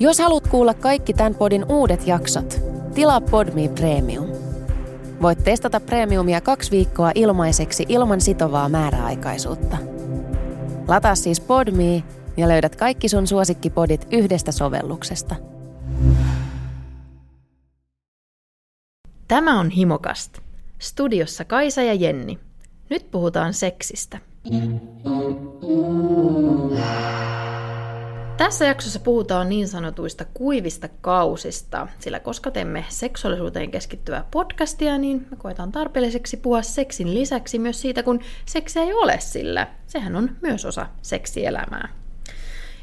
Jos haluat kuulla kaikki tämän podin uudet jaksot, tilaa Podme Premium. Voit testata Premiumia kaksi viikkoa ilmaiseksi ilman sitovaa määräaikaisuutta. Lataa siis Podme ja löydät kaikki sun suosikkipodit yhdestä sovelluksesta. Tämä on Himokast. Studiossa Kaisa ja Jenni. Nyt puhutaan seksistä. Tässä jaksossa puhutaan niin sanotuista kuivista kausista, sillä koska teemme seksuaalisuuteen keskittyvää podcastia, niin me koetaan tarpeelliseksi puhua seksin lisäksi myös siitä, kun seksiä ei ole, sillä sehän on myös osa seksielämää.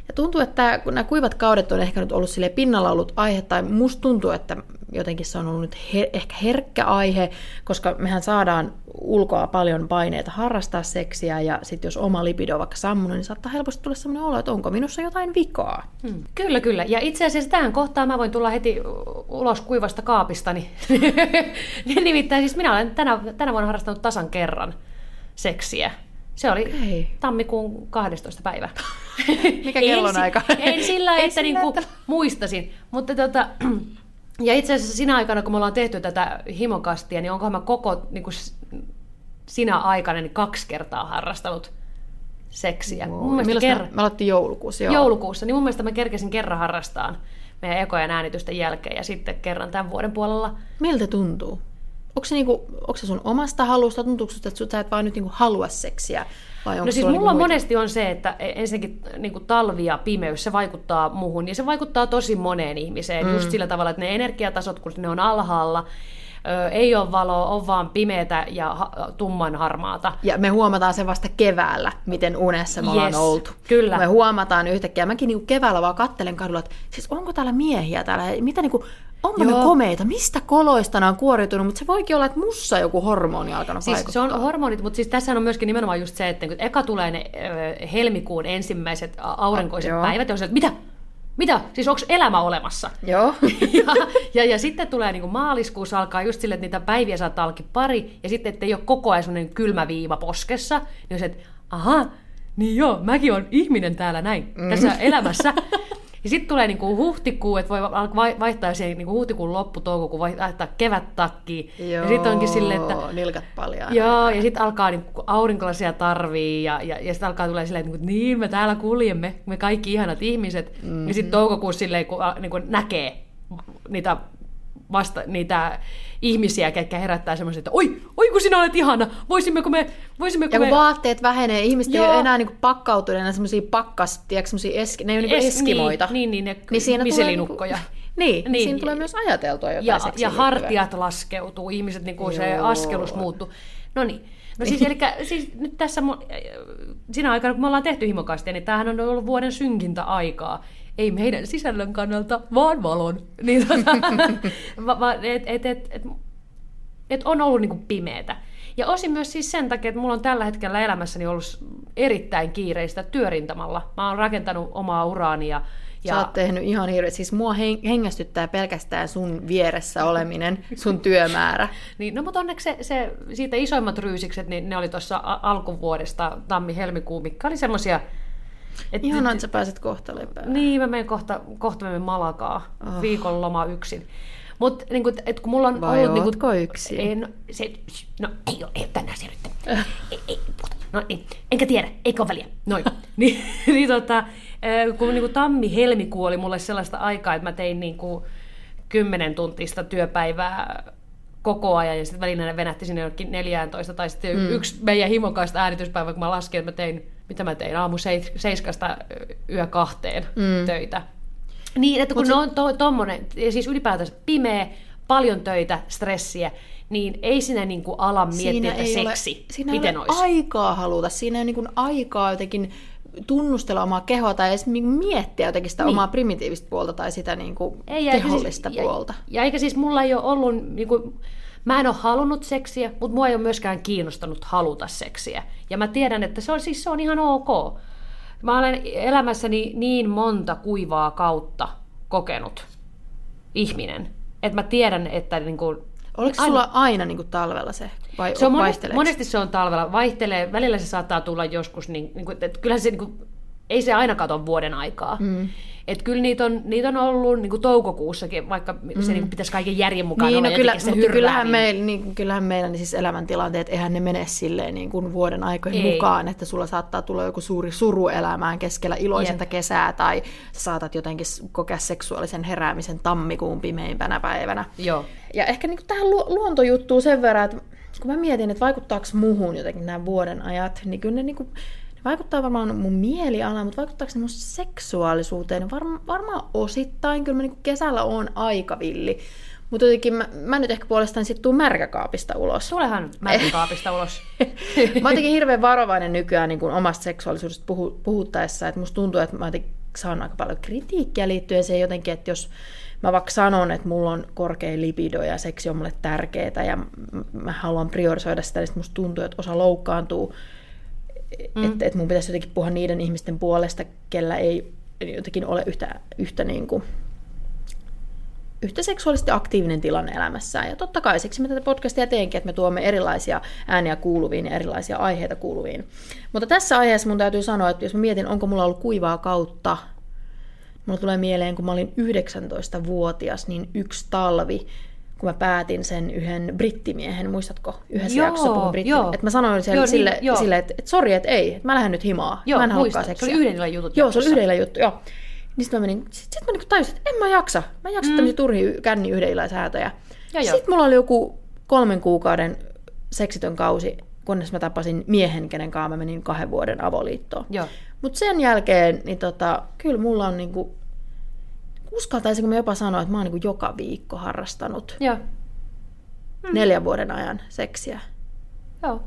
Ja tuntuu, että kun nämä kuivat kaudet on ehkä nyt ollut sille pinnalla ollut aihe, tai musta tuntuu, että jotenkin se on ollut nyt her- ehkä herkkä aihe, koska mehän saadaan ulkoa paljon paineita harrastaa seksiä, ja sitten jos oma lipido on vaikka sammunut, niin saattaa helposti tulla sellainen olo, että onko minussa jotain vikaa. Hmm. Kyllä, kyllä. Ja itse asiassa tähän kohtaan mä voin tulla heti ulos kuivasta kaapistani. Nimittäin siis minä olen tänä, tänä vuonna harrastanut tasan kerran seksiä. Se oli okay. tammikuun 12. päivä. Mikä kellon aika? En sillä, että, sillä, niinku että... muistasin. Mutta tota, ja itse asiassa sinä aikana, kun me ollaan tehty tätä himokastia, niin onkohan mä koko niin kuin sinä aikana niin kaksi kertaa harrastanut seksiä. Wow. Mun mielestä ker... me aloittiin joulukuussa, joo. Joulukuussa, niin mun mielestä mä kerkesin kerran harrastaan meidän ekojen äänitysten jälkeen ja sitten kerran tämän vuoden puolella. Miltä tuntuu? onko se, niinku, onko se sun omasta halusta, tuntuuko että sä et vaan nyt niinku halua seksiä? Vai no siis mulla niinku monesti on se, että e- ensinnäkin niinku talvi ja pimeys, se vaikuttaa muuhun ja se vaikuttaa tosi moneen ihmiseen. Mm. Just sillä tavalla, että ne energiatasot, kun ne on alhaalla, ö, ei ole valoa, on vaan pimeätä ja ha- tumman harmaata. Ja me huomataan se vasta keväällä, miten unessa me yes, ollaan oltu. Kyllä. Me huomataan yhtäkkiä, mäkin niinku keväällä vaan kattelen kadulla, että siis onko täällä miehiä täällä, mitä niinku, onko Joo. ne komeita, mistä koloista ne on kuoriutunut, mutta se voikin olla, että mussa joku hormoni alkanut siis vaikuttaa. Se on hormonit, mutta siis tässä on myöskin nimenomaan just se, että kun eka tulee ne helmikuun ensimmäiset aurinkoiset ah, päivät, ja on se, että mitä? Mitä? Siis onko elämä olemassa? Joo. ja, ja, ja sitten tulee niin kuin maaliskuussa alkaa just sille, että niitä päiviä saattaa olla pari, ja sitten ettei ole koko ajan sellainen kylmä viiva poskessa, niin se, että aha, niin joo, mäkin on ihminen täällä näin, mm. tässä elämässä. Ja sitten tulee niinku huhtikuu, että voi vaihtaa siihen niinku huhtikuun loppu, toukokuun, vaihtaa kevättakki. Ja sitten onkin silleen, että... nilkat paljon. Joo, ja sitten alkaa niinku aurinkolaisia tarvii, ja, ja, ja sitten alkaa tulee silleen, että niinku, niin me täällä kuljemme, me kaikki ihanat ihmiset. Mm-hmm. Ja sitten toukokuussa silleen, kun niinku näkee niitä vasta niitä ihmisiä, ketkä herättää semmoisen, että oi, oi kun sinä olet ihana, voisimmeko me... Voisimmeko ja kun me... vaatteet vähenee, ihmiset Joo. ei ole enää niinku pakkautuneena semmoisia pakkas, tiedätkö, semmoisia eski, ne ei ole niinku es, eskimoita. Niin, niin, niin, ne niin siinä miselinukkoja. Tulee niinku, niin, niin, siinä tulee myös ajateltua jotain Ja, ja hartiat laskeutuu, ihmiset, niin kuin se askelus muuttuu. No niin, No siis, eli, siis nyt tässä siinä aikana, kun me ollaan tehty himokastia, niin tämähän on ollut vuoden synkintä aikaa ei meidän sisällön kannalta, vaan valon. Niin tota, et, et, et, et, et on ollut niinku pimeätä. Ja osin myös siis sen takia, että mulla on tällä hetkellä elämässäni ollut erittäin kiireistä työrintamalla. Mä oon rakentanut omaa uraani ja ja... Sä oot tehnyt ihan hirveästi. Siis mua hengästyttää pelkästään sun vieressä oleminen, sun työmäärä. niin, no mutta onneksi se, se, siitä isoimmat ryysikset, niin ne oli tuossa alkuvuodesta, tammi-helmikuu, mikä oli semmoisia et Ihanaa, että sä pääset kohta lepää. Niin, mä menen kohta, kohta menen Malakaa oh. viikon loma yksin. Mutta niin et kun mulla on Vai ollut... Niin kuin, yksin? En, se, no ei ole, ei ole tänään se nyt. ei, ei, no ei, enkä tiedä, eikä ole väliä. Noin. niin, niin tota, kun niin kuin tammi-helmikuu oli mulle sellaista aikaa, että mä tein niin kuin kymmenen tuntista työpäivää koko ajan, ja sitten välillä venähti sinne jonnekin 14, tai sitten mm. yksi meidän himokaista äänityspäivä, kun mä laskin, että mä tein mitä mä tein, aamu seiskasta yö kahteen mm. töitä. Niin, että kun Mut ne on to, tommonen, ja siis ylipäätänsä pimeä, paljon töitä, stressiä, niin ei siinä niin kuin ala miettiä, että seksi, ole, siinä miten ei ole olisi. aikaa haluta, siinä ei ole niin kuin aikaa jotenkin tunnustella omaa kehoa tai edes niin miettiä jotenkin sitä niin. omaa primitiivistä puolta tai sitä niin kuin ei, kehollista siis, puolta. Ja, ja eikä siis mulla ei ole ollut, niin kuin, Mä en ole halunnut seksiä, mutta mua ei ole myöskään kiinnostanut haluta seksiä. Ja mä tiedän, että se on, siis se on ihan ok. Mä olen elämässäni niin monta kuivaa kautta kokenut ihminen, että mä tiedän, että niin kuin, Oliko aina, sulla aina niin kuin talvella se, vai se on monesti, monesti se on talvella, vaihtelee, välillä se saattaa tulla joskus, niin, niin kuin, että kyllähän se niin kuin, ei se aina kato vuoden aikaa. Mm. Et kyllä niitä on, niitä on ollut niin kuin toukokuussakin, vaikka mm. se niin pitäisi kaiken järjen mukaan niin, olla no kyllä, se mutta kyllähän, meil, niin, kyllähän meillä niin siis elämäntilanteet, eihän ne mene silleen niin kuin vuoden aikojen Ei. mukaan, että sulla saattaa tulla joku suuri suru elämään keskellä iloisinta Jep. kesää, tai saatat jotenkin kokea seksuaalisen heräämisen tammikuun pimeimpänä päivänä. Joo. Ja ehkä niin tähän lu- luontojuttuun sen verran, että kun mä mietin, että vaikuttaako muhun jotenkin nämä vuoden ajat, niin kyllä ne, niin kuin, vaikuttaa varmaan mun mielialaan, mutta vaikuttaako ne mun seksuaalisuuteen? Varma, varmaan osittain. Kyllä mä niin kesällä oon aika villi. Mutta jotenkin mä, mä nyt ehkä puolestaan sitten tuun märkäkaapista ulos. Tulehan märkäkaapista ulos. mä oon hirveän varovainen nykyään niin omasta seksuaalisuudesta puhu, puhuttaessa, että musta tuntuu, että mä saan aika paljon kritiikkiä liittyen siihen jotenkin, että jos mä vaikka sanon, että mulla on korkea libido ja seksi on mulle tärkeää ja mä haluan priorisoida sitä, niin sit musta tuntuu, että osa loukkaantuu, mm. että, että mun pitäisi jotenkin puhua niiden ihmisten puolesta, kellä ei jotenkin ole yhtä, yhtä niin kuin, yhtä seksuaalisesti aktiivinen tilanne elämässään. Ja totta kai siksi mä tätä podcastia teenkin, että me tuomme erilaisia ääniä kuuluviin ja erilaisia aiheita kuuluviin. Mutta tässä aiheessa mun täytyy sanoa, että jos mä mietin, onko mulla ollut kuivaa kautta, mulla tulee mieleen, kun mä olin 19-vuotias, niin yksi talvi, kun mä päätin sen yhden brittimiehen, muistatko? Yhdessä Joo, jaksossa puhun britti. Että mä sanoin sille, Joo, niin, sille, joo. sille että, että sori, että ei, että mä lähden nyt himaa. Joo, mä en muistan. halukkaan Se oli seksiä. yhden illan jutut Joo, se oli illan juttu, joo. Niin sitten mä menin, sit, sit mä niinku tajusin, että en mä jaksa. Mä en jaksa mm. tämmöisiä turhia känni yhden illan säätöjä. Sitten mulla oli joku kolmen kuukauden seksitön kausi, kunnes mä tapasin miehen, kenen kanssa mä menin kahden vuoden avoliittoon. Joo. Mutta sen jälkeen, niin tota, kyllä mulla on niinku, uskaltaisinko mä jopa sanoa, että mä oon niinku joka viikko harrastanut Joo. mm. neljän vuoden ajan seksiä. Joo.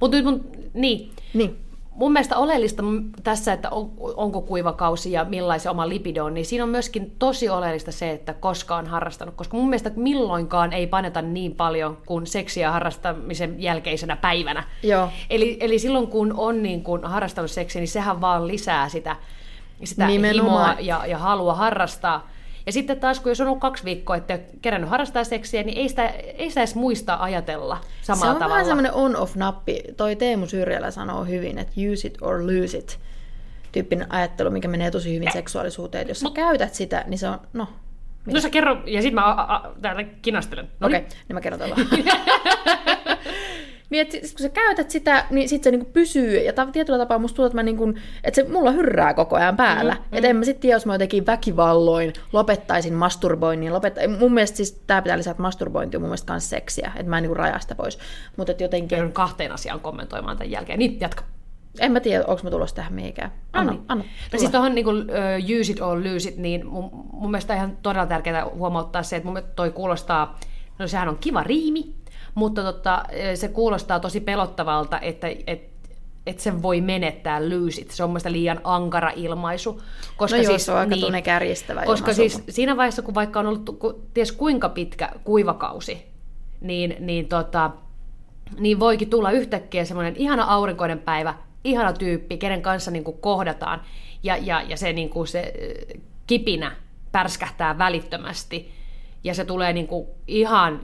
Mutta nyt mun, niin, Niin. mun mielestä oleellista tässä, että on, onko kuiva kausi ja millaisen oma libido on, niin siinä on myöskin tosi oleellista se, että koska on harrastanut. Koska mun mielestä milloinkaan ei paneta niin paljon kuin seksiä harrastamisen jälkeisenä päivänä. Joo. Eli, eli silloin kun on niin kuin harrastanut seksiä, niin sehän vaan lisää sitä, sitä Nimenomaan. himoa ja, ja halua harrastaa. Ja sitten taas, kun jos on ollut kaksi viikkoa, että ei kerännyt harrastaa seksiä, niin ei sitä, ei sitä edes muista ajatella samalla se on tavalla. vähän semmoinen on-off-nappi. Toi Teemu Syrjälä sanoo hyvin, että use it or lose it tyyppinen ajattelu, mikä menee tosi hyvin seksuaalisuuteen. Et jos sä käytät sitä, niin se on, no, No sä kerro, ja sitten mä a, a, täällä kinastelen. No okei, okay, niin mä kerron tuolla. Niin, että sit, kun sä käytät sitä, niin sit se niinku pysyy, ja tietyllä tapaa musta tuntuu, että, mä niinku, että se mulla hyrrää koko ajan päällä. Mm, mm. Että en mä sitten tiedä, jos mä jotenkin väkivalloin lopettaisin masturboinnin. Lopetta- mun mielestä siis tää pitää lisätä, että masturbointi on mun mielestä kans seksiä, että mä en niinku rajaa sitä pois. Mutta jotenkin, Joudun kahteen asiaan kommentoimaan tämän jälkeen. Niin, jatka. en mä tiedä, onko mä tulossa tähän mihinkään. Anna, niin. anna. No siis tuohon niin uh, use it or lose it, niin mun, mun mielestä ihan todella tärkeää huomauttaa se, että mun mielestä toi kuulostaa, no sehän on kiva riimi, mutta tota, ö, se kuulostaa tosi pelottavalta, että et, et sen voi menettää lose it. Se on mun mielestä liian ankara ilmaisu. Koska No joo, siis, se on aika tuonne kärjistävä Koska ilmaisu. siis siinä vaiheessa, kun vaikka on ollut ku, ties kuinka pitkä kuivakausi, niin, niin, tota, niin voikin tulla yhtäkkiä semmoinen ihana aurinkoinen päivä, ihana tyyppi, kenen kanssa niin kuin kohdataan, ja, ja, ja se, niin kuin se ö, kipinä pärskähtää välittömästi, ja se tulee niin kuin ihan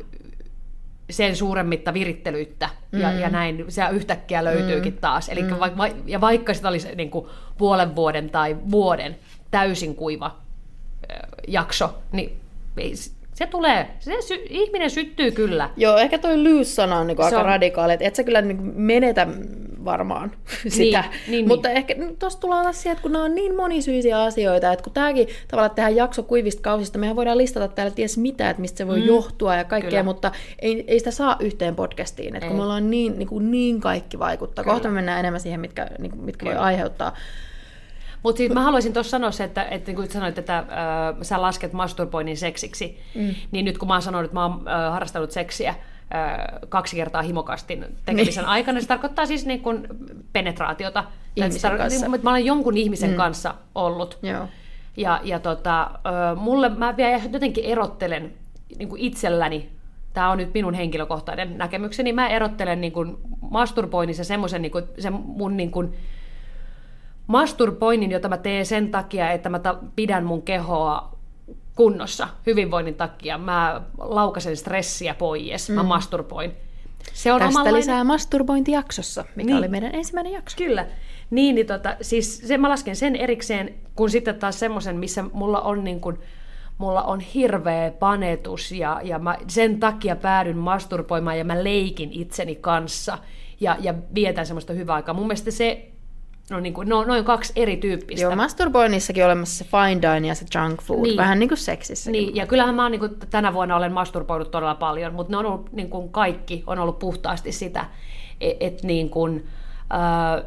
sen suuremmitta virittelyyttä, ja, ja näin se yhtäkkiä löytyykin taas. Eli mm. va, ja vaikka sitä olisi niin kuin puolen vuoden tai vuoden täysin kuiva jakso, niin ei, se tulee, se sy, ihminen syttyy kyllä. Joo, ehkä toi loose-sana on niinku Se aika on- radikaali, että et sä kyllä niinku menetä varmaan sitä. niin, Mutta niin. ehkä tuossa tullaan taas siihen, että kun nämä on niin monisyisiä asioita, että kun tämäkin tavallaan tehdään jakso kuivista kausista, mehän voidaan listata täällä ties mitä, että mistä se voi mm, johtua ja kaikkea, kyllä. mutta ei, ei sitä saa yhteen podcastiin, että kun Ei. me ollaan niin, niin, kuin niin kaikki vaikuttaa. Kohta me mennään enemmän siihen, mitkä, niin kuin, mitkä voi Kyllä. aiheuttaa. Mutta siis mä haluaisin tuossa sanoa se, että, että niin kuin sanoit, että äh, sä lasket masturboinnin seksiksi, mm. niin nyt kun mä oon sanonut, että mä oon äh, harrastanut seksiä kaksi kertaa himokastin tekemisen Niin. aikana, se tarkoittaa siis niin kuin penetraatiota. Ihmisen Tar- kanssa. Niin, että mä olen jonkun ihmisen mm. kanssa ollut. Joo. Ja, ja tota, mulle mä vielä jotenkin erottelen niin kuin itselläni, tämä on nyt minun henkilökohtainen näkemykseni, mä erottelen niin kuin masturboinnissa semmoisen niin kuin, sen mun niin kuin, masturboinnin, jota mä teen sen takia, että mä ta- pidän mun kehoa kunnossa hyvinvoinnin takia. Mä laukasen stressiä pois, mä masturboin. Se on Tästä omanlainen... lisää masturbointijaksossa, mikä Niin. oli meidän ensimmäinen jakso. Kyllä. Niin, niin tota, siis se, mä lasken sen erikseen, kun sitten taas semmoisen, missä mulla on niin kuin, mulla on hirveä panetus ja, ja mä sen takia päädyn masturboimaan ja mä leikin itseni kanssa ja, ja vietän semmoista hyvää aikaa. Mun mielestä se no niin kuin, no, noin kaksi erityyppistä. Joo, masturboinnissakin olemassa se fine dining ja se junk food, niin. vähän niin kuin seksissä. Niin, ja kyllähän mä oon, niin kuin, tänä vuonna olen masturboinut todella paljon, mutta ne on ollut, niin kuin kaikki on ollut puhtaasti sitä, että et, niin kuin, äh,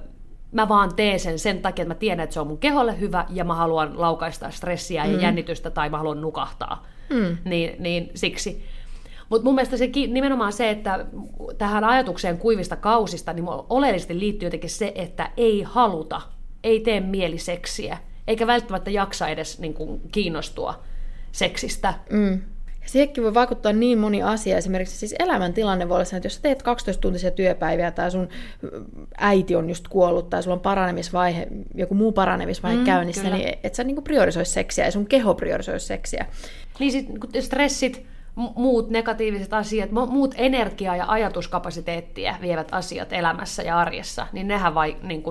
mä vaan teen sen sen takia, että mä tiedän, että se on mun keholle hyvä ja mä haluan laukaista stressiä mm. ja jännitystä tai mä haluan nukahtaa. Mm. Niin, niin siksi. Mutta mun mielestä se nimenomaan se, että tähän ajatukseen kuivista kausista, niin oleellisesti liittyy jotenkin se, että ei haluta, ei tee mieliseksiä, eikä välttämättä jaksa edes niin kuin, kiinnostua seksistä. Mm. Siihenkin voi vaikuttaa niin moni asia. Esimerkiksi siis elämäntilanne voi olla se, että jos sä teet 12-tuntisia työpäiviä tai sun äiti on just kuollut tai sulla on paranemisvaihe, joku muu paranemisvaihe mm, käynnissä, kyllä. niin et sä niinku priorisoi seksiä ja sun keho priorisoi seksiä. Niin sit stressit, muut negatiiviset asiat, muut energiaa ja ajatuskapasiteettia vievät asiat elämässä ja arjessa, niin nehän niin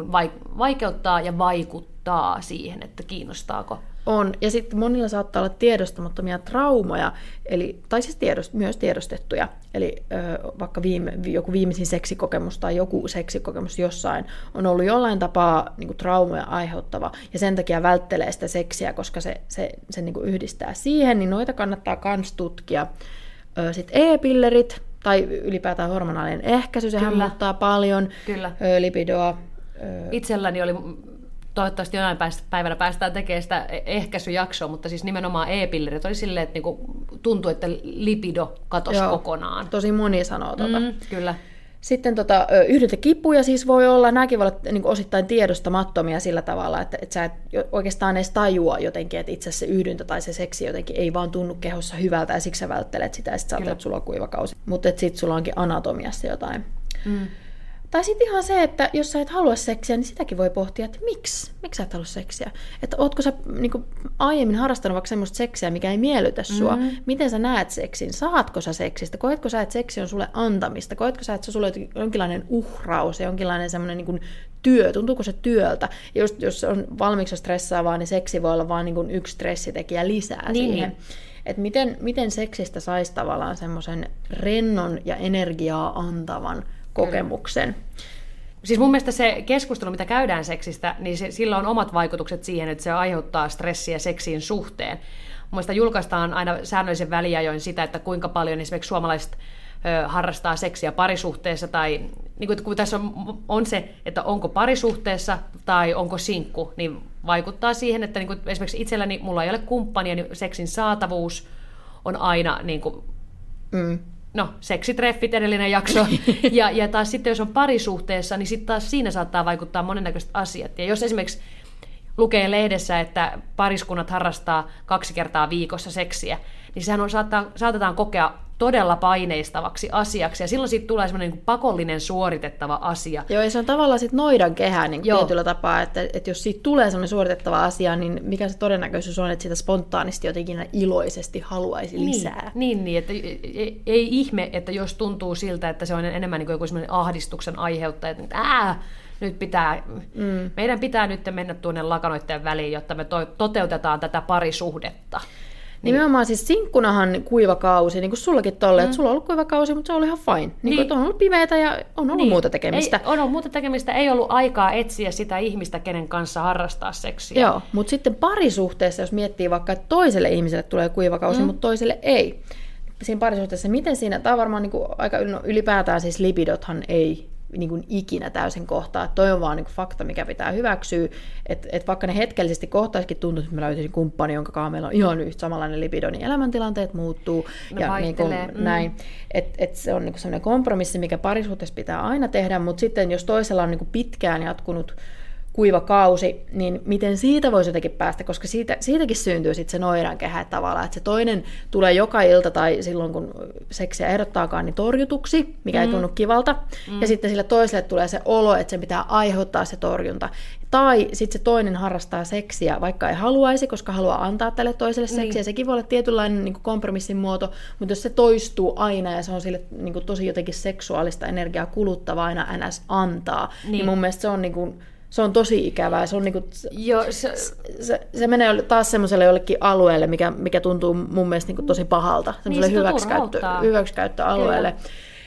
vaikeuttaa ja vaikuttaa siihen, että kiinnostaako on. Ja sitten monilla saattaa olla tiedostamattomia traumoja, eli, tai siis tiedost, myös tiedostettuja. Eli ö, vaikka viime, joku viimeisin seksikokemus tai joku seksikokemus jossain on ollut jollain tapaa niin kuin, traumoja aiheuttava, ja sen takia välttelee sitä seksiä, koska se, se, se niin kuin yhdistää siihen, niin noita kannattaa myös tutkia. Sitten e-pillerit, tai ylipäätään hormonaalinen ehkäisy, sehän Kyllä. muuttaa paljon Kyllä. lipidoa. Itselläni oli toivottavasti jonain päivänä päästään tekemään sitä e- ehkäisyjaksoa, mutta siis nimenomaan e-pillerit oli silleen, että niinku tuntui, että lipido katosi Joo, kokonaan. Tosi moni sanoo tuota. Mm, kyllä. Sitten tota, yhdyntäkipuja siis voi olla, nämäkin voi olla niin osittain tiedostamattomia sillä tavalla, että, että sä et oikeastaan edes tajua jotenkin, että itse se yhdyntä tai se seksi jotenkin ei vaan tunnu kehossa hyvältä ja siksi sä välttelet sitä ja sitten sä että sulla on kuivakausi. Mutta sitten sulla onkin anatomiassa jotain. Mm. Tai sitten ihan se, että jos sä et halua seksiä, niin sitäkin voi pohtia, että miksi? Miksi sä et halua seksiä? Että ootko sä niin kuin, aiemmin harrastanut vaikka semmoista seksiä, mikä ei miellytä sua? Mm-hmm. Miten sä näet seksin? Saatko sä seksistä? Koetko sä, että seksi on sulle antamista? Koetko sä, että se on sulle jonkinlainen uhraus ja jonkinlainen semmoinen niin kuin, työ? Tuntuuko se työltä? Ja just, jos on valmiiksi stressaavaa, niin seksi voi olla vain niin yksi stressitekijä lisää niin. siihen. Että miten, miten seksistä saisi tavallaan semmoisen rennon ja energiaa antavan kokemuksen. Siis mun mielestä se keskustelu, mitä käydään seksistä, niin se, sillä on omat vaikutukset siihen, että se aiheuttaa stressiä seksiin suhteen. Mun mielestä julkaistaan aina säännöllisen väliajoin sitä, että kuinka paljon esimerkiksi suomalaiset ö, harrastaa seksiä parisuhteessa, tai niin kuin, kun tässä on, on se, että onko parisuhteessa tai onko sinkku, niin vaikuttaa siihen, että niin kuin esimerkiksi itselläni mulla ei ole kumppania, niin seksin saatavuus on aina niin kuin, mm no, seksitreffit edellinen jakso, ja, ja taas sitten jos on parisuhteessa, niin sitten taas siinä saattaa vaikuttaa monennäköiset asiat. Ja jos esimerkiksi lukee lehdessä, että pariskunnat harrastaa kaksi kertaa viikossa seksiä, niin sehän on, saattaa, saatetaan kokea todella paineistavaksi asiaksi, ja silloin siitä tulee semmoinen niin pakollinen suoritettava asia. Joo, ja se on tavallaan sitten noidan kehä niin tietyllä tapaa, että, että jos siitä tulee semmoinen suoritettava asia, niin mikä se todennäköisyys on, että sitä spontaanisti jotenkin iloisesti haluaisi niin, lisää. Niin, niin että ei, ei ihme, että jos tuntuu siltä, että se on enemmän niin kuin joku semmoinen ahdistuksen aiheuttaja, että ää, nyt pitää, mm. meidän pitää nyt mennä tuonne lakanoitteen väliin, jotta me to, toteutetaan tätä parisuhdetta. Niin. Nimenomaan siis sinkkunahan kuivakausi, niin kuin sullakin tolle, mm. että sulla on ollut kuivakausi, mutta se oli ihan fine. Niin, niin. Kuin, on ollut pimeätä ja on ollut niin. muuta tekemistä. Ei, on ollut muuta tekemistä, ei ollut aikaa etsiä sitä ihmistä, kenen kanssa harrastaa seksiä. Joo, mutta sitten parisuhteessa, jos miettii vaikka, että toiselle ihmiselle tulee kuivakausi, mm. mutta toiselle ei. Siinä parisuhteessa, miten siinä, tämä on varmaan niin kuin aika no, ylipäätään siis lipidothan ei niin kuin ikinä täysin kohtaa. Toi on vaan niin kuin fakta, mikä pitää hyväksyä. Että et vaikka ne hetkellisesti kohtaisikin tuntuu, että me löytäisin kumppani, jonka kanssa meillä on ihan yhtä samanlainen libido, niin elämäntilanteet muuttuu. Ne ja niin kuin, mm. näin. Et, et se on niin kuin sellainen kompromissi, mikä parisuhteessa pitää aina tehdä, mutta sitten jos toisella on niin kuin pitkään jatkunut kuiva kausi, niin miten siitä voisi jotenkin päästä, koska siitä, siitäkin syntyy sitten se noidankehä tavallaan, että se toinen tulee joka ilta tai silloin kun seksiä ehdottaakaan, niin torjutuksi, mikä mm. ei tunnu kivalta, mm. ja sitten sille toiselle tulee se olo, että sen pitää aiheuttaa se torjunta. Tai sitten se toinen harrastaa seksiä, vaikka ei haluaisi, koska haluaa antaa tälle toiselle seksiä. Niin. Sekin voi olla tietynlainen niin kompromissin muoto, mutta jos se toistuu aina ja se on sille niin tosi jotenkin seksuaalista energiaa kuluttavaa aina ns. antaa, niin, niin mun mielestä se on niin kuin, Se on tosi ikävää. Se, on niinku, Joo, se, se, se menee taas semmoiselle jollekin alueelle, mikä, mikä tuntuu mun mielestä niinku tosi pahalta. Semmoiselle Niin, sitä hyväksikäyttö, hyväksikäyttöalueelle,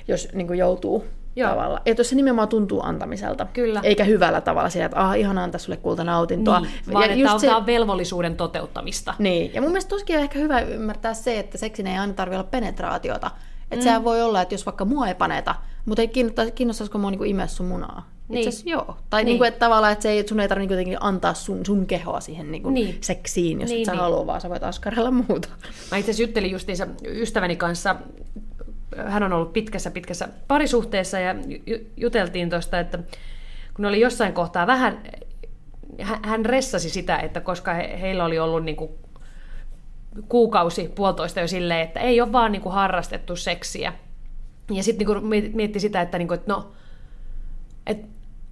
jos niinku joutuu Joo. tavalla. Että jos se nimenomaan tuntuu antamiselta. Kyllä. Eikä hyvällä tavalla sillä, että ah, ihana antaa sulle kulta nautintoa. niin, vaan ja että just se... velvollisuuden toteuttamista. niin, ja mun mielestä tosikin on ehkä hyvä ymmärtää se, että seksin ei aina tarvitse olla penetraatiota. Että mm. sehän voi olla, että jos vaikka mua ei paneta, mutta ei kiinnostaisi, kiinnostaisiko mua niinku imeä sun munaa. Niin. Itse asiassa joo. Tai Niin. niin. niinku, että tavallaan, että se ei, sun ei tarvitse niinku jotenkin antaa sun, sun kehoa siihen niinku Niin. niin. seksiin, jos Niin, et sä niin. halua, vaan sä voit askarella muuta. Mä itse asiassa juttelin justiinsa ystäväni kanssa, hän on ollut pitkässä pitkässä parisuhteessa ja ju- juteltiin tuosta, että kun oli jossain kohtaa vähän, hän- ressasi sitä, että koska he, heillä oli ollut niin kuin kuukausi, puolitoista jo silleen, että ei ole vaan niin kuin harrastettu seksiä. Ja sitten niin mietti sitä, että, niin kuin, että no, että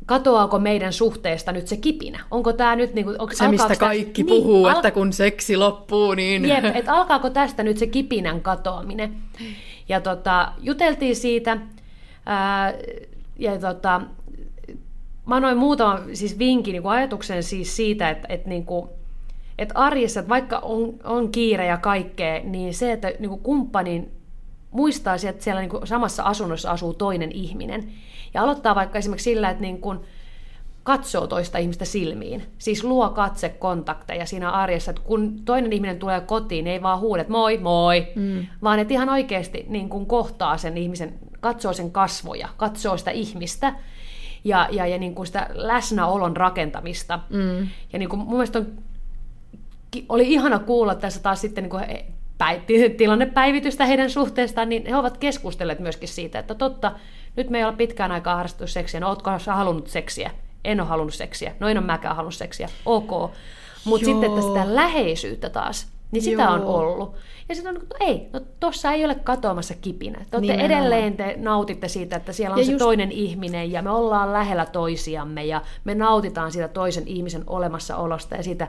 katoaako meidän suhteesta nyt se kipinä? Onko tämä nyt, niin kuin, onko, Se, mistä kaikki tästä- puhuu, al- että kun seksi loppuu, niin... Jep, että alkaako tästä nyt se kipinän katoaminen. Ja tota, juteltiin siitä, ää, ja tota, mä annoin muutaman siis vinkin, niin ajatuksen siis siitä, että, että, niin kuin, että arjessa, että vaikka on, on kiire ja kaikkea, niin se, että niin kuin kumppanin muistaisi, että siellä niin kuin samassa asunnossa asuu toinen ihminen. Ja aloittaa vaikka esimerkiksi sillä, että niin kuin katsoo toista ihmistä silmiin. Siis luo katsekontakteja siinä arjessa, että kun toinen ihminen tulee kotiin, niin ei vaan huudet moi, moi, mm. vaan että ihan oikeasti niin kuin kohtaa sen ihmisen, katsoo sen kasvoja, katsoo sitä ihmistä ja, ja, ja niin kuin sitä läsnäolon rakentamista. Mm. Ja niin kuin mun mielestä on, oli ihana kuulla tässä taas sitten niin kuin tilannepäivitystä heidän suhteestaan, niin he ovat keskustelleet myöskin siitä, että totta, nyt me ei ole pitkään aikaa harrastettu seksiä, no ootko sä halunnut seksiä? En ole halunnut seksiä. No en ole mäkään halunnut seksiä. Ok. Mutta sitten, että sitä läheisyyttä taas, niin sitä on Joo. ollut. Ja sitten on, niin kuin, ei, no tossa ei ole katoamassa kipinä. Te olette Nimenomaan. edelleen, te nautitte siitä, että siellä on Ja se just- toinen ihminen ja me ollaan lähellä toisiamme ja me nautitaan siitä toisen ihmisen olemassaolosta ja siitä,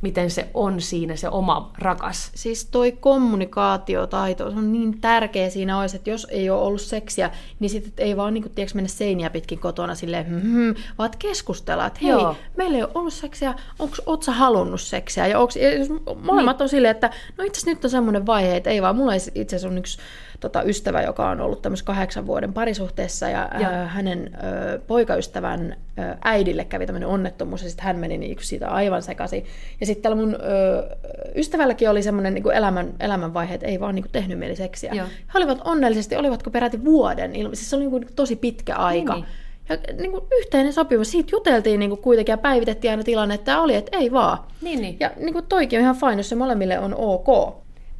miten se on siinä se oma rakas. Siis toi kommunikaatiotaito, se on niin tärkeä siinä olisi, että jos ei ole ollut seksiä, niin sitten ei vaan niin kuin, tiedätkö, mennä seiniä pitkin kotona silleen, hmm, vaan että keskustella, että hei, Joo. Meillä ei ole ollut seksiä, onks, oot sä halunnut seksiä? Ja, onks, ja jos molemmat niin. on silleen, että no itse asiassa nyt on semmoinen vaihe, että ei vaan, mulla itse asiassa on yksi tota, ystävä, joka on ollut tämmöisessä kahdeksan vuoden parisuhteessa ja Joo. ää, hänen ö, poikaystävän ö, äidille kävi tämmöinen onnettomuus ja sitten hän meni niin siitä aivan sekaisin. Ja sitten tällä mun ö, ystävälläkin oli semmoinen niin elämän, elämänvaihe, että ei vaan niin kuin, tehnyt mieli seksiä. Joo. He olivat onnellisesti, olivatko peräti vuoden, siis se oli niin kuin, tosi pitkä aika. Niin, Ja niin kuin, yhteinen sopimus, siitä juteltiin niin kuin, kuitenkin ja päivitettiin aina tilanne, että oli, että ei vaan. Niin, niin. Ja niin kuin, toikin on ihan fine, jos se molemmille on ok.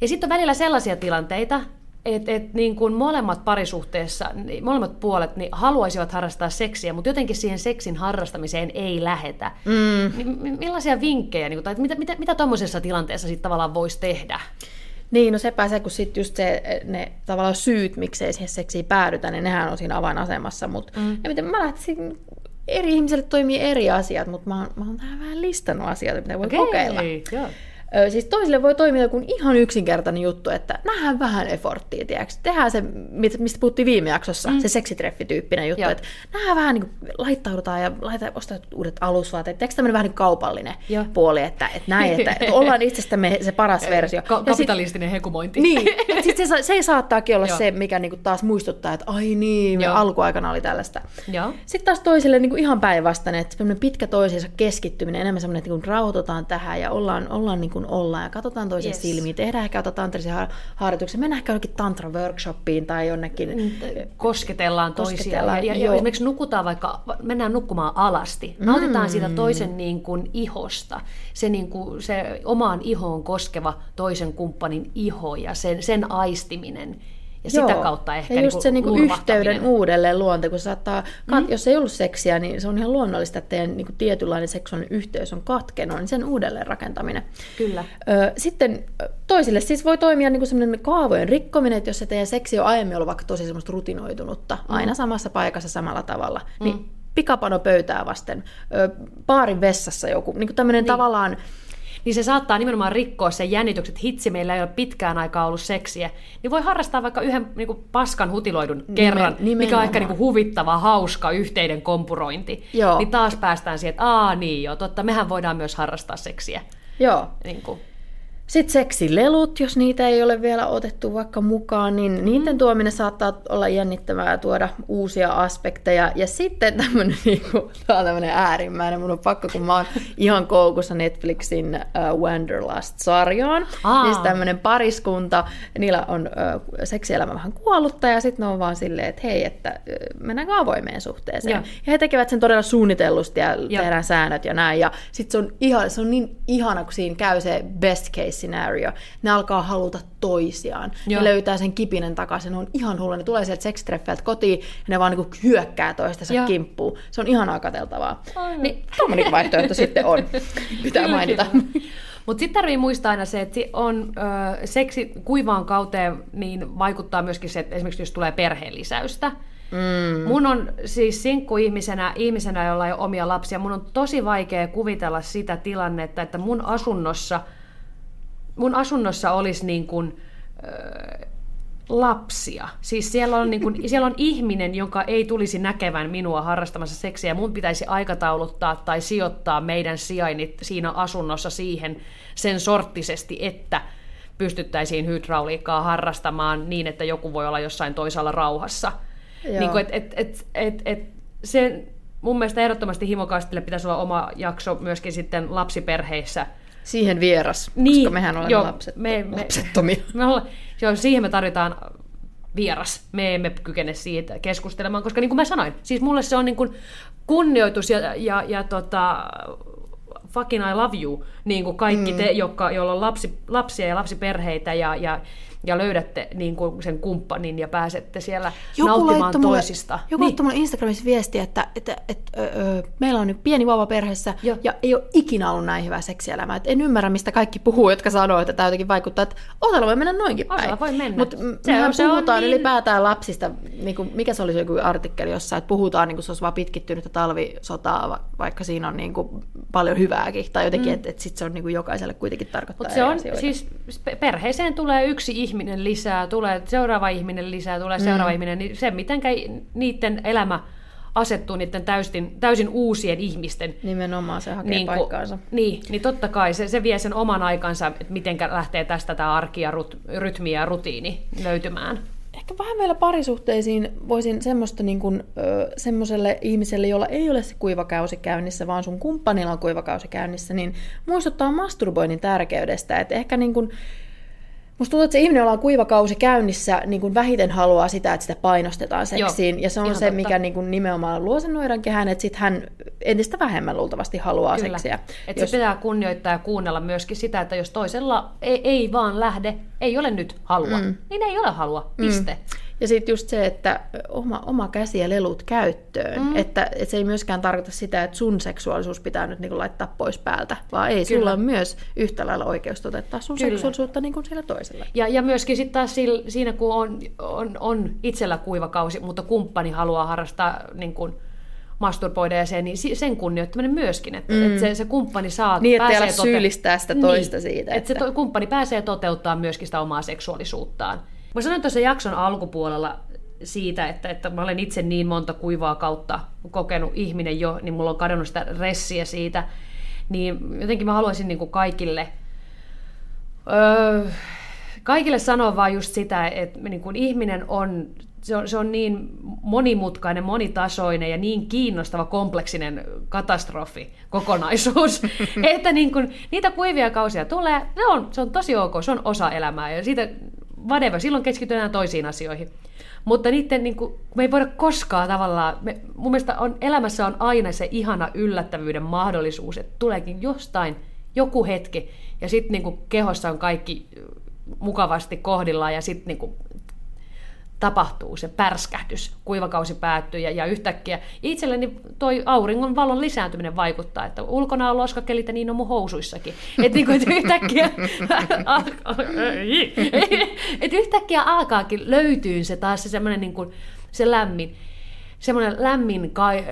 Ja sitten on välillä sellaisia tilanteita, että et niin kuin molemmat parisuhteessa, niin molemmat puolet niin haluaisivat harrastaa seksiä, mutta jotenkin siihen seksin harrastamiseen ei lähetä. Mm. Niin mi- millaisia vinkkejä, niin kuin, tai mitä, mitä, mitä tuommoisessa tilanteessa sitten tavallaan voisi tehdä? Niin, no se, kun sitten just se, ne tavallaan syyt, miksei siihen seksiin päädytä, niin nehän on siinä avainasemassa. Mut, mm. Ja miten mä lähtisin, eri ihmisille toimii eri asiat, mutta mä, oon- mä oon tähän vähän listannut asioita, mitä voi okay. kokeilla. Joo. Ö, siis toisille voi toimia joku ihan yksinkertainen juttu, että nähdään vähän efforttia, tiedätkö? Tehdään se, mistä puhuttiin viime jaksossa, mm. se seksitreffityyppinen juttu, Joo. että nähdään vähän niin kuin, laittaudutaan ja laitetaan, ostetaan uudet alusvaatteet. Tiedätkö tämmöinen vähän niin kaupallinen Joo. puoli, että, että näin, että, että ollaan itsestämme se paras versio. Ka- Ja sit- kapitalistinen hekumointi. niin, sitten se, se saattaakin olla Joo. se, mikä niinku taas muistuttaa, että ai niin, me Joo. alkuaikana oli tällaista. Joo. Sitten taas toisille niinku ihan päinvastainen, että semmoinen pitkä toisiinsa keskittyminen, enemmän semmoinen, että niinku rauhoitutaan tähän ja ollaan, ollaan niin kuin ollaan ja katsotaan toisen Yes. silmiin. Tehdään ehkä jotain tantrisia har- harjoituksia, mennään ehkä jonnekin tantra-workshopiin tai jonnekin. Kosketellaan toisiaan. Kosketellaan, ja, ja, ja joo. esimerkiksi nukutaan vaikka, mennään nukkumaan alasti. Nautitaan siitä toisen niin kuin ihosta. Se, niin kuin, se omaan ihoon koskeva toisen kumppanin iho ja sen, sen aistiminen. Ja sitä Joo. kautta ehkä ja just niin se niinku lurvahtaminen. yhteyden uudelleen luonte, kun saattaa, kat- jos ei ollut seksiä, niin se on ihan luonnollista, että teidän niinku tietynlainen seksuaalinen yhteys on katkenut, niin sen uudelleen rakentaminen. Kyllä. Sitten toisille siis voi toimia niin semmoinen kaavojen rikkominen, että jos se teidän seksi on aiemmin ollut vaikka tosi semmoista rutinoitunutta, mm. aina samassa paikassa samalla tavalla, mm. niin pikapano pöytää vasten, baarin vessassa joku, niin kuin tämmöinen niin. tavallaan, niin se saattaa nimenomaan rikkoa sen jännityksen, että hitsi, meillä ei ole pitkään aikaa ollut seksiä, niin voi harrastaa vaikka yhden niin kuin paskan hutiloidun kerran, nimenomaan. mikä on ehkä niin kuin huvittava, hauska, yhteinen kompurointi. Joo. Niin taas päästään siihen, että aa niin joo, totta, mehän voidaan myös harrastaa seksiä. Joo. Niin kuin. Sitten seksilelut, jos niitä ei ole vielä otettu vaikka mukaan, niin niiden tuominen saattaa olla jännittävää ja tuoda uusia aspekteja. Ja sitten tämmöinen, niinku, tämä on tämmöinen äärimmäinen, mun on pakko, kun mä oon ihan koukussa Netflixin uh, Wanderlust-sarjaan. Aa. Niin tämmöinen pariskunta, niillä on uh, seksielämä vähän kuollutta ja sitten ne on vaan silleen, että hei, että uh, mennäänkö avoimeen suhteeseen. Joo. Ja he tekevät sen todella suunnitellusti ja Joo. tehdään säännöt ja näin. Ja sitten se on, ihan, se on niin ihana, kun siinä käy se best case scenario. Ne alkaa haluta toisiaan. Joo. Ne löytää sen kipinen takaisin. Ne on ihan hullu. Ne tulee sieltä seksitreffeiltä kotiin ja ne vaan niinku hyökkää toistensa Joo. kimppuun. Se on ihanaa katseltavaa. Aivan. Niin tommonen vaihtoehto sitten on. Pitää Kyllä, mainita. Mutta sitten tarvii muistaa aina se, että on ö, seksi kuivaan kauteen, niin vaikuttaa myöskin se, että esimerkiksi jos tulee perheen lisäystä. Mm. Mun on siis sinkkuihmisenä, ihmisenä, jolla ei ole omia lapsia, mun on tosi vaikea kuvitella sitä tilannetta, että mun asunnossa, mun asunnossa olisi niin kuin, ö, lapsia. Siis siellä on, niin kuin, siellä on ihminen, joka ei tulisi näkevän minua harrastamassa seksiä. ja Mun pitäisi aikatauluttaa tai sijoittaa meidän sijainnit siinä asunnossa siihen sen sorttisesti, että pystyttäisiin hydrauliikkaa harrastamaan niin, että joku voi olla jossain toisaalla rauhassa. Joo. Niin kuin, et, et, et, et, et, se, mun mielestä ehdottomasti himokastille pitäisi olla oma jakso myöskin sitten lapsiperheissä. Siihen vieras, Niin, koska mehän olemme joo, lapset, me- me- lapsettomia. Me olla, joo, siihen me tarvitaan vieras. Me emme kykene siitä keskustelemaan, koska niin kuin mä sanoin, siis mulle se on niin kuin kunnioitus ja, ja, ja tota, fucking I love you, niin kuin kaikki mm. te, jotka, joilla on lapsi, lapsia ja lapsiperheitä ja, ja, ja löydätte niin kuin sen kumppanin ja pääsette siellä nauttimaan laittoi mulle- toisista. Joku niin. mulle Instagramissa viestiä, että, että, että ö, ö, meillä on nyt pieni vauva perheessä Joo. ja ei ole ikinä ollut näin hyvää seksielämää. Et en ymmärrä, mistä kaikki puhuu, jotka sanoo, että tämä jotenkin vaikuttaa, että osalla voi mennä noinkin päin. Osalla voi mennä. Mutta Se mehän on- se on puhutaan niin- ylipäätään lapsista, niin kuin, mikä se oli se joku artikkeli jossain, että puhutaan niin kuin se olisi vaan pitkittynyttä talvisotaa, va- vaikka siinä on niin kuin paljon hyvääkin, tai jotenkin, mm. että, että sit se on niin kuin jokaiselle kuitenkin tarkoittaa Mutta se on, asioita. siis perheeseen tulee yksi ihminen lisää, tulee seuraava ihminen lisää, tulee seuraava mm. ihminen, niin se mitenkä niiden elämä asettuu niiden täysin, täysin uusien ihmisten Nimenomaan se hakee niin niin paikkaansa. Niin, niin totta kai se, se vie sen oman aikansa, että miten lähtee tästä tämä arki ja rut, rytmi ja rutiini löytymään. Ehkä vähän vielä parisuhteisiin voisin semmoista niin kuin, ö, semmoiselle ihmiselle, jolla ei ole se kuivakausi käynnissä, vaan sun kumppanilla on kuivakausi käynnissä, niin muistuttaa masturboinnin tärkeydestä. Että ehkä niin kuin, Musta tuntuu, että se ihminen, jolla on kuivakausi käynnissä, niin kuin vähiten haluaa sitä, että sitä painostetaan seksiin. Joo, ja se on se, totta. mikä niin kuin nimenomaan luo sen noidan kehän, että sitten hän entistä vähemmän luultavasti haluaa Kyllä. seksiä. Että se pitää kunnioittaa ja kuunnella myöskin sitä, että jos toisella ei, ei vaan lähde, ei ole nyt halua, mm. niin ei ole halua, piste. Mm. Ja sitten just se, että oma, oma käsi ja lelut käyttöön. Mm. Että, että se ei myöskään tarkoita sitä, että sun seksuaalisuus pitää nyt niinku laittaa pois päältä, vaan ei, Kyllä. sulla on myös yhtä lailla oikeus toteuttaa sun Kyllä. seksuaalisuutta niin kuin sillä toisella. Ja, ja myöskin sitten taas siinä, kun on, on, on itsellä kuivakausi, mutta kumppani haluaa harrastaa niin kuin, masturboida ja sen, niin sen kunnioittaminen myöskin, että mm. et se, se kumppani saa, Niin, ettei ala syyllistää sitä toista siitä, Että, että se että- to, kumppani pääsee toteuttaa myöskin sitä omaa seksuaalisuuttaan. Mä sanoin tuossa jakson alkupuolella siitä, että, että mä olen itse niin monta kuivaa kautta kokenut ihminen jo, niin mulla on kadonnut sitä ressiä siitä, niin jotenkin mä haluaisin niin kuin kaikille Öö, kaikille sanoa vaan just sitä, että niin kun ihminen on se, on, se on niin monimutkainen, monitasoinen ja niin kiinnostava, kompleksinen katastrofi, kokonaisuus, että niin kun, niitä kuivia kausia tulee, ne on, se on tosi ok, se on osa elämää ja siitä whatever, silloin keskitytään toisiin asioihin. Mutta niiden, niin kuin, me ei voida koskaan tavallaan, me, mun mielestä on, elämässä on aina se ihana yllättävyyden mahdollisuus, että tuleekin jostain joku hetki, ja sitten niin kehossa on kaikki mukavasti kohdillaan, ja sitten niin tapahtuu se pärskähdys, kuivakausi päättyy ja, ja yhtäkkiä. Itselleni toi auringon valon lisääntyminen vaikuttaa, että ulkona on loskakelit ja niin on mun housuissakin. Että niin et yhtäkkiä, et yhtäkkiä alkaakin löytyy se taas se semmoinen niin kuin, se lämmin semmoinen lämmin kai, äh,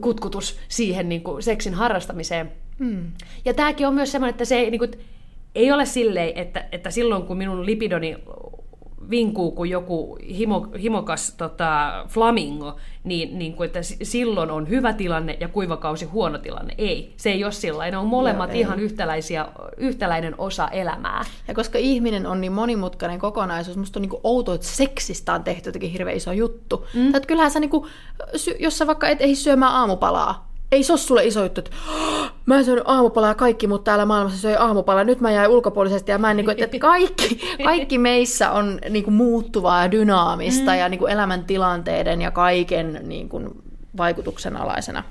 kutkutus siihen niin kuin seksin harrastamiseen. Mm. Ja tämäkin on myös semmoinen, että se ei, niin kuin, ei ole silleen, että, että silloin kun minun lipidoni vinkuu kuin joku himo, himokas tota, flamingo, niin, niin kuin, että silloin on hyvä tilanne ja kuivakausi huono tilanne. Ei, se ei ole sillä Ne on molemmat Joo, ihan yhtäläisiä, yhtäläinen osa elämää. Ja koska ihminen on niin monimutkainen kokonaisuus, musta on niin outoa, että seksistä on tehty jotenkin hirveän iso juttu. Mm. Tai kyllähän sä, niin kuin, jos sä vaikka et ehdi syömään aamupalaa, ei se ole sulle iso juttu, että mä en syönyt aamupalaa kaikki, mutta täällä maailmassa söi aamupalaa, nyt mä jäin ulkopuolisesti ja mä en, niin kuin, että kaikki, kaikki meissä on niin kuin, muuttuvaa ja dynaamista mm. ja niin kuin, elämäntilanteiden ja kaiken niin kuin, vaikutuksen alaisena.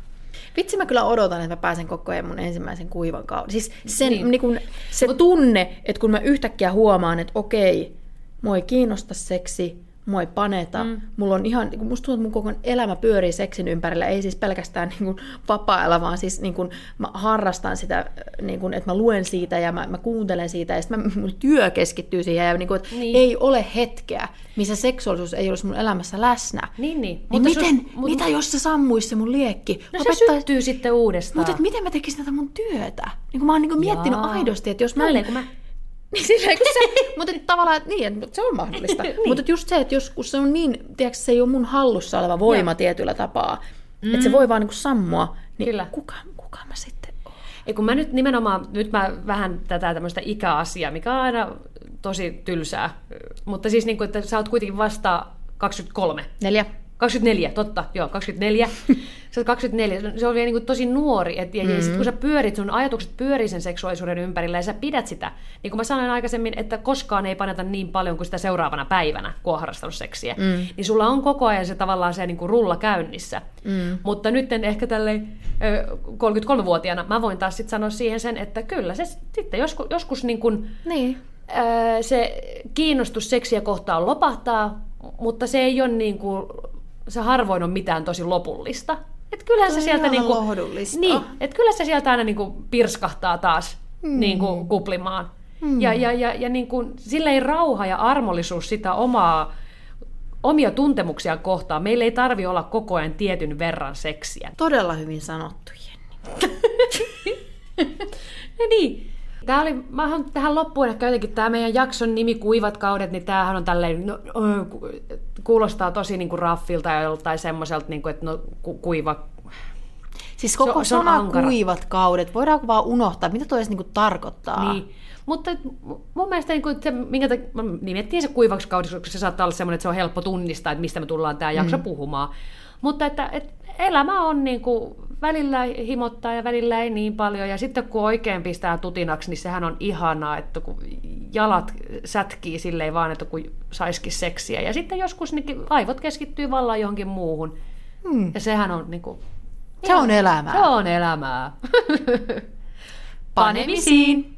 Vitsi mä kyllä odotan, että mä pääsen koko ajan mun ensimmäisen kuivan kauden. Siis sen, niin. Niin kun, se tunne, että kun mä yhtäkkiä huomaan, että okei, mua ei kiinnosta seksi, mua ei paneta. Mm. Mulla on ihan, niin musta tuntuu, että mun koko elämä pyörii seksin ympärillä, ei siis pelkästään niin kuin vapaa vaan siis niin kuin, mä harrastan sitä, niin kuin, että mä luen siitä ja mä, mä kuuntelen siitä ja sitten mun työ keskittyy siihen ja niin kuin, että niin. ei ole hetkeä, missä seksuaalisuus ei olisi mun elämässä läsnä. Niin, niin. niin mutta miten, sus, mut... mitä jos se sammuisi se mun liekki? No Opettais... se syttyy sitten uudestaan. Mutta miten mä tekisin tätä mun työtä? Niin kuin mä oon niin kuin miettinyt Jaa. aidosti, että jos mä... Tälleen, kun mä silleen, kun se, mutta tavallaan, että niin, että se on mahdollista. niin. Mutta just se, että joskus se on niin, tiedätkö, se ei ole mun hallussa oleva voima ja. tietyllä tapaa, mm. että se voi vaan niin kuin sammua, niin Kyllä. Kuka, kuka mä sitten ja kun mä nyt nimenomaan, nyt mä vähän tätä tämmöistä ikäasiaa, mikä on aina tosi tylsää, mutta siis niin kuin, että sä oot kuitenkin vasta 23. Neljä. 24, totta, joo, 24. Sä 24, se on vielä niin kuin tosi nuori, et, ja, mm-hmm. ja sit kun sä pyörit, sun ajatukset pyörii sen seksuaalisuuden ympärillä ja sä pidät sitä, niin kuin mä sanoin aikaisemmin, että koskaan ei paneta niin paljon kuin sitä seuraavana päivänä, kun on harrastanut seksiä, mm. niin sulla on koko ajan se tavallaan se niin kuin rulla käynnissä. Mm. Mutta nyt ehkä tälle 33-vuotiaana mä voin taas sitten sanoa siihen sen, että kyllä se sitten joskus, joskus niin kuin, niin. se kiinnostus seksiä kohtaan lopahtaa, mutta se ei ole niin kuin se harvoin on mitään tosi lopullista. Et kyllähän se sieltä niinku, niin, et kyllä se sieltä aina niinku pirskahtaa taas mm. niinku kuplimaan. Mm. Ja, ja, ja, ja niinku, sillä ei rauha ja armollisuus sitä omaa, omia tuntemuksia kohtaan. Meillä ei tarvi olla koko ajan tietyn verran seksiä. Todella hyvin sanottu, Jenni. niin. Tämä oli, mä tähän loppuun ehkä jotenkin tämä meidän jakson nimi Kuivat kaudet, niin tämähän on tälleen, no, kuulostaa tosi niin kuin raffilta ja joltain semmoiselta, niin kuin, että no, ku, kuiva... Siis koko se, sana se kuivat kaudet, voidaanko vaan unohtaa, mitä tuo edes niin kuin tarkoittaa? Niin. Mutta mun mielestä niin kuin, se, minkä te, nimettiin se kuivaksi kaudeksi, koska se saattaa olla semmoinen, että se on helppo tunnistaa, että mistä me tullaan tämä jakso mm. puhumaan. Mutta että, että elämä on niin kuin, välillä himottaa ja välillä ei niin paljon. Ja sitten kun oikein pistää tutinaksi, niin sehän on ihanaa, että kun jalat sätkii silleen vaan, että kun saisikin seksiä. Ja sitten joskus niin aivot keskittyy vallan johonkin muuhun. Hmm. Ja sehän on niin kuin, Se on elämää. Se on elämää. Panemisiin!